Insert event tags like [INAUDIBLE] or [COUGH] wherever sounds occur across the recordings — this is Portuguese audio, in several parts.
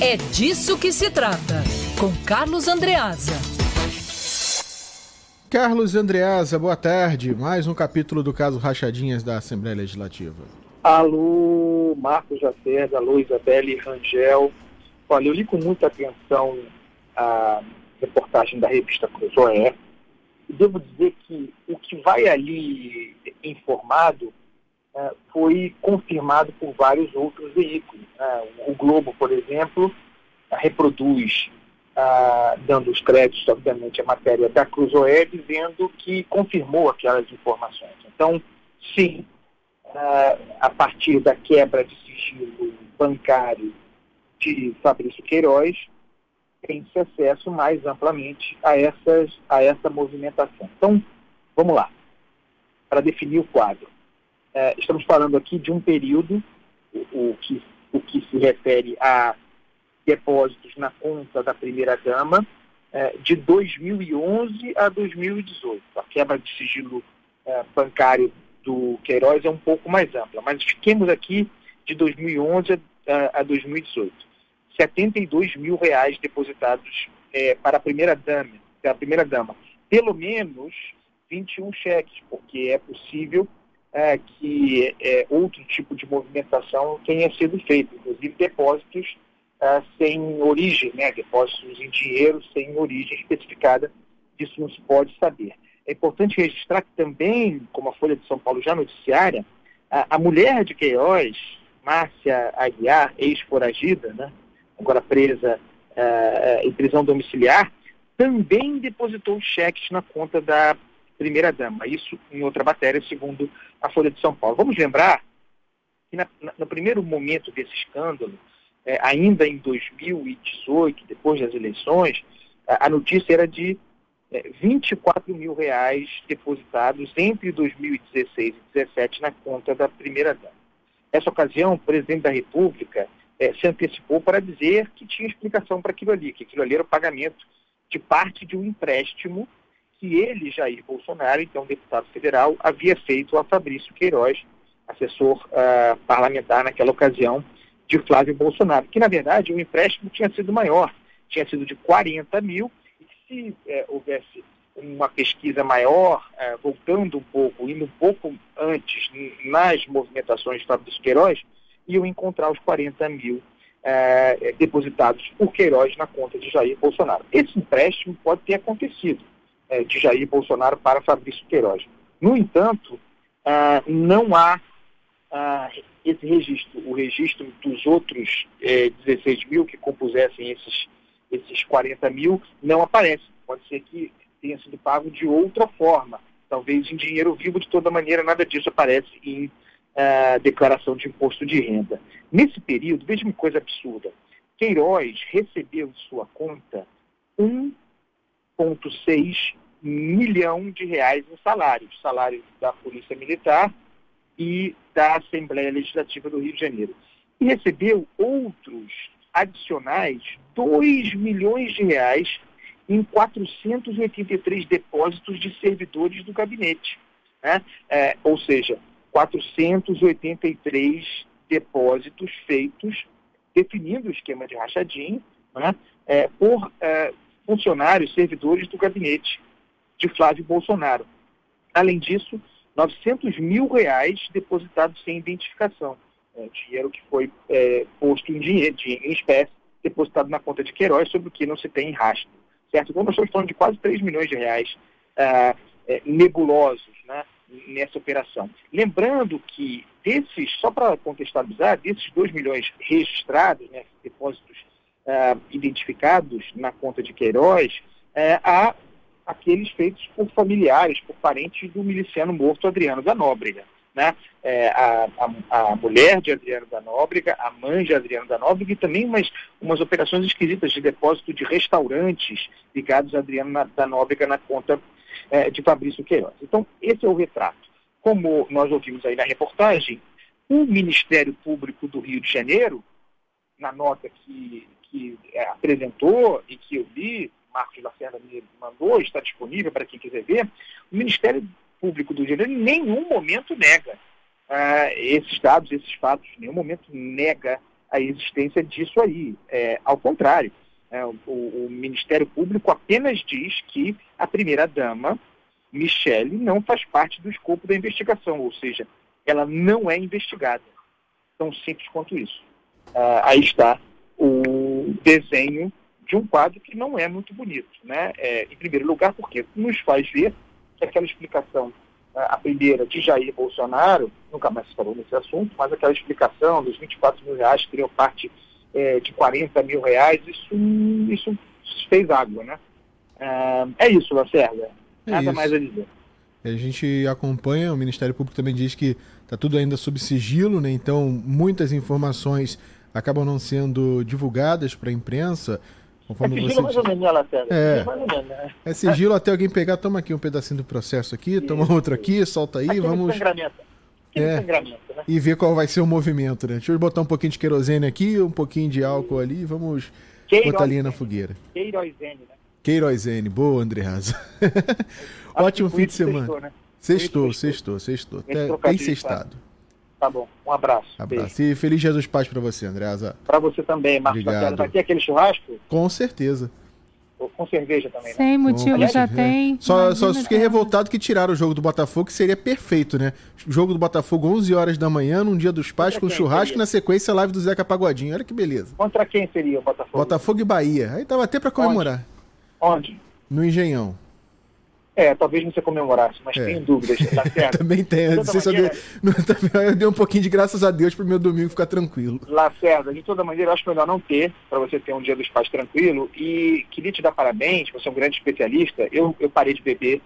É disso que se trata, com Carlos Andreasa. Carlos Andreasa, boa tarde. Mais um capítulo do caso Rachadinhas da Assembleia Legislativa. Alô, Marcos Jacés, alô, Isabelle Rangel. Olha, eu li com muita atenção a reportagem da revista Cruzoé e devo dizer que o que vai ali informado uh, foi confirmado por vários outros veículos. Uh, o Globo, por exemplo, reproduz ah, dando os créditos, obviamente, à matéria da Cruzoé, dizendo que confirmou aquelas informações. Então, sim, ah, a partir da quebra de sigilo bancário de Fabrício Queiroz, tem-se acesso mais amplamente a, essas, a essa movimentação. Então, vamos lá, para definir o quadro. É, estamos falando aqui de um período, o, o, que, o que se refere a depósitos na conta da primeira-dama é, de 2011 a 2018. A quebra de sigilo é, bancário do Queiroz é um pouco mais ampla, mas fiquemos aqui de 2011 a, a 2018. 72 mil reais depositados é, para a primeira-dama, a primeira-dama. Pelo menos 21 cheques, porque é possível é, que é, outro tipo de movimentação tenha sido feito, inclusive depósitos uh, sem origem, né, depósitos em dinheiro sem origem especificada, isso não se pode saber. É importante registrar que também, como a Folha de São Paulo já noticiária, a, a mulher de Queiroz, Márcia Aguiar, ex-foragida, né, agora presa uh, em prisão domiciliar, também depositou cheques na conta da primeira-dama. Isso em outra matéria, segundo a Folha de São Paulo. Vamos lembrar que na, na, no primeiro momento desse escândalo, é, ainda em 2018, depois das eleições, a, a notícia era de é, 24 mil reais depositados entre 2016 e 2017 na conta da primeira-dama. Nessa ocasião, o presidente da República é, se antecipou para dizer que tinha explicação para aquilo ali, que aquilo ali era o pagamento de parte de um empréstimo que ele, Jair Bolsonaro, então deputado federal, havia feito a Fabrício Queiroz, assessor uh, parlamentar naquela ocasião, de Flávio Bolsonaro, que na verdade o empréstimo tinha sido maior, tinha sido de 40 mil, e se é, houvesse uma pesquisa maior, é, voltando um pouco, indo um pouco antes nas movimentações de Fabrício Queiroz, iam encontrar os 40 mil é, depositados por Queiroz na conta de Jair Bolsonaro. Esse empréstimo pode ter acontecido é, de Jair Bolsonaro para Fabrício Queiroz. No entanto, ah, não há ah, esse registro, o registro dos outros é, 16 mil que compusessem esses, esses 40 mil, não aparece. Pode ser que tenha sido pago de outra forma, talvez em dinheiro vivo, de toda maneira, nada disso aparece em ah, declaração de imposto de renda. Nesse período, veja uma coisa absurda: Queiroz recebeu de sua conta 1,6 milhão de reais em salários, salários da Polícia Militar e da Assembleia Legislativa do Rio de Janeiro. E recebeu outros adicionais 2 milhões de reais em 483 depósitos de servidores do gabinete. Né? É, ou seja, 483 depósitos feitos definindo o esquema de rachadinho né? é, por é, funcionários, servidores do gabinete de Flávio Bolsonaro. Além disso, 900 mil reais depositados sem identificação. É, dinheiro que foi é, posto em dinheiro, em espécie, depositado na conta de Queiroz, sobre o que não se tem rastro. Certo? Então, nós estamos falando de quase 3 milhões de reais é, é, nebulosos né, nessa operação. Lembrando que desses, só para contextualizar, desses 2 milhões registrados, né, depósitos é, identificados na conta de Queiroz, é, há aqueles feitos por familiares, por parentes do miliciano morto Adriano da Nóbrega. Né? É, a, a, a, mulher de Adriano da Nóbrega, a mãe de Adriano da Nóbrega e também umas, umas operações esquisitas de depósito de restaurantes ligados a Adriano na, da Nóbrega na conta é, de Fabrício Queiroz. Então, esse é o retrato. Como nós ouvimos aí na reportagem, o Ministério Público do Rio de Janeiro, na nota que, que é, apresentou e que eu li, Marcos Lacerda me mandou, está disponível para quem quiser ver, o Ministério Público do Rio de Janeiro em nenhum momento nega uh, esses dados, esses fatos, em nenhum momento nega a existência disso aí. É, ao contrário, é, o, o, Ministério Público apenas diz que a primeira-dama, Michele, não faz parte do escopo da investigação, ou seja, ela não é investigada. Tão simples quanto isso. Ah, aí está o desenho de um quadro que não é muito bonito. Né? É, em primeiro lugar, porque nos faz ver que aquela explicação, a primeira de Jair Bolsonaro, nunca mais se falou nesse assunto, mas aquela explicação dos 24 mil reais que teriam parte é, de 40 mil reais, isso, isso fez água. Né? É, é isso, Lacerda. É Nada isso. mais a dizer. A gente acompanha, o Ministério Público também diz que está tudo ainda sob sigilo, né? então muitas informações acabam não sendo divulgadas para a imprensa. Conforme é sigilo você... mais ou menos, né, Lacerda? É, né? é sigilo até alguém pegar, toma aqui um pedacinho do processo aqui, toma outro aqui, solta aí, Aquele vamos... É, né? E ver qual vai ser o movimento, né? Deixa eu botar um pouquinho de querosene aqui, um pouquinho de álcool ali, vamos Queiroz, botar ali na fogueira. Queirozene, né? Queirozene, boa, André Raza. [LAUGHS] Ótimo fim de semana. Sextou, né? Sextou, sextou, sextou. Tem sextado. Tá bom. Um abraço. Abraço. Beijo. E feliz Jesus Paz para você, Andreasa. Para você também, Marcos. Obrigado. Vai ter aquele churrasco? Com certeza. Com cerveja também, né? Sem motivo já tem. Só, só fiquei revoltado que tiraram o jogo do Botafogo, que seria perfeito, né? O jogo do Botafogo 11 horas da manhã, num dia dos pais, Contra com churrasco, seria? na sequência live do Zeca Pagodinho. Olha que beleza. Contra quem seria o Botafogo? Botafogo e Bahia. Aí tava até para comemorar. Onde? Onde? No Engenhão. É, talvez não se comemorasse, mas é. tenho dúvidas, tá [LAUGHS] certo? também tem. De maneira... [LAUGHS] deu, eu dei um pouquinho de graças a Deus pro meu domingo ficar tranquilo. Lacerda, de toda maneira, eu acho melhor não ter, para você ter um dia dos pais tranquilo. E queria te dar parabéns, você é um grande especialista. Eu, eu parei de beber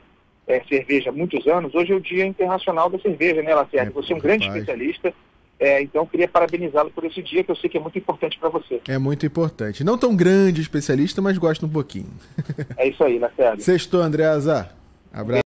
é, cerveja há muitos anos. Hoje é o Dia Internacional da Cerveja, né, Lacerda? É, você é um grande especialista. É, então, queria parabenizá-lo por esse dia, que eu sei que é muito importante para você. É muito importante. Não tão grande especialista, mas gosto um pouquinho. É isso aí, Lacerda. [LAUGHS] Sextou, André Azar. Abraço.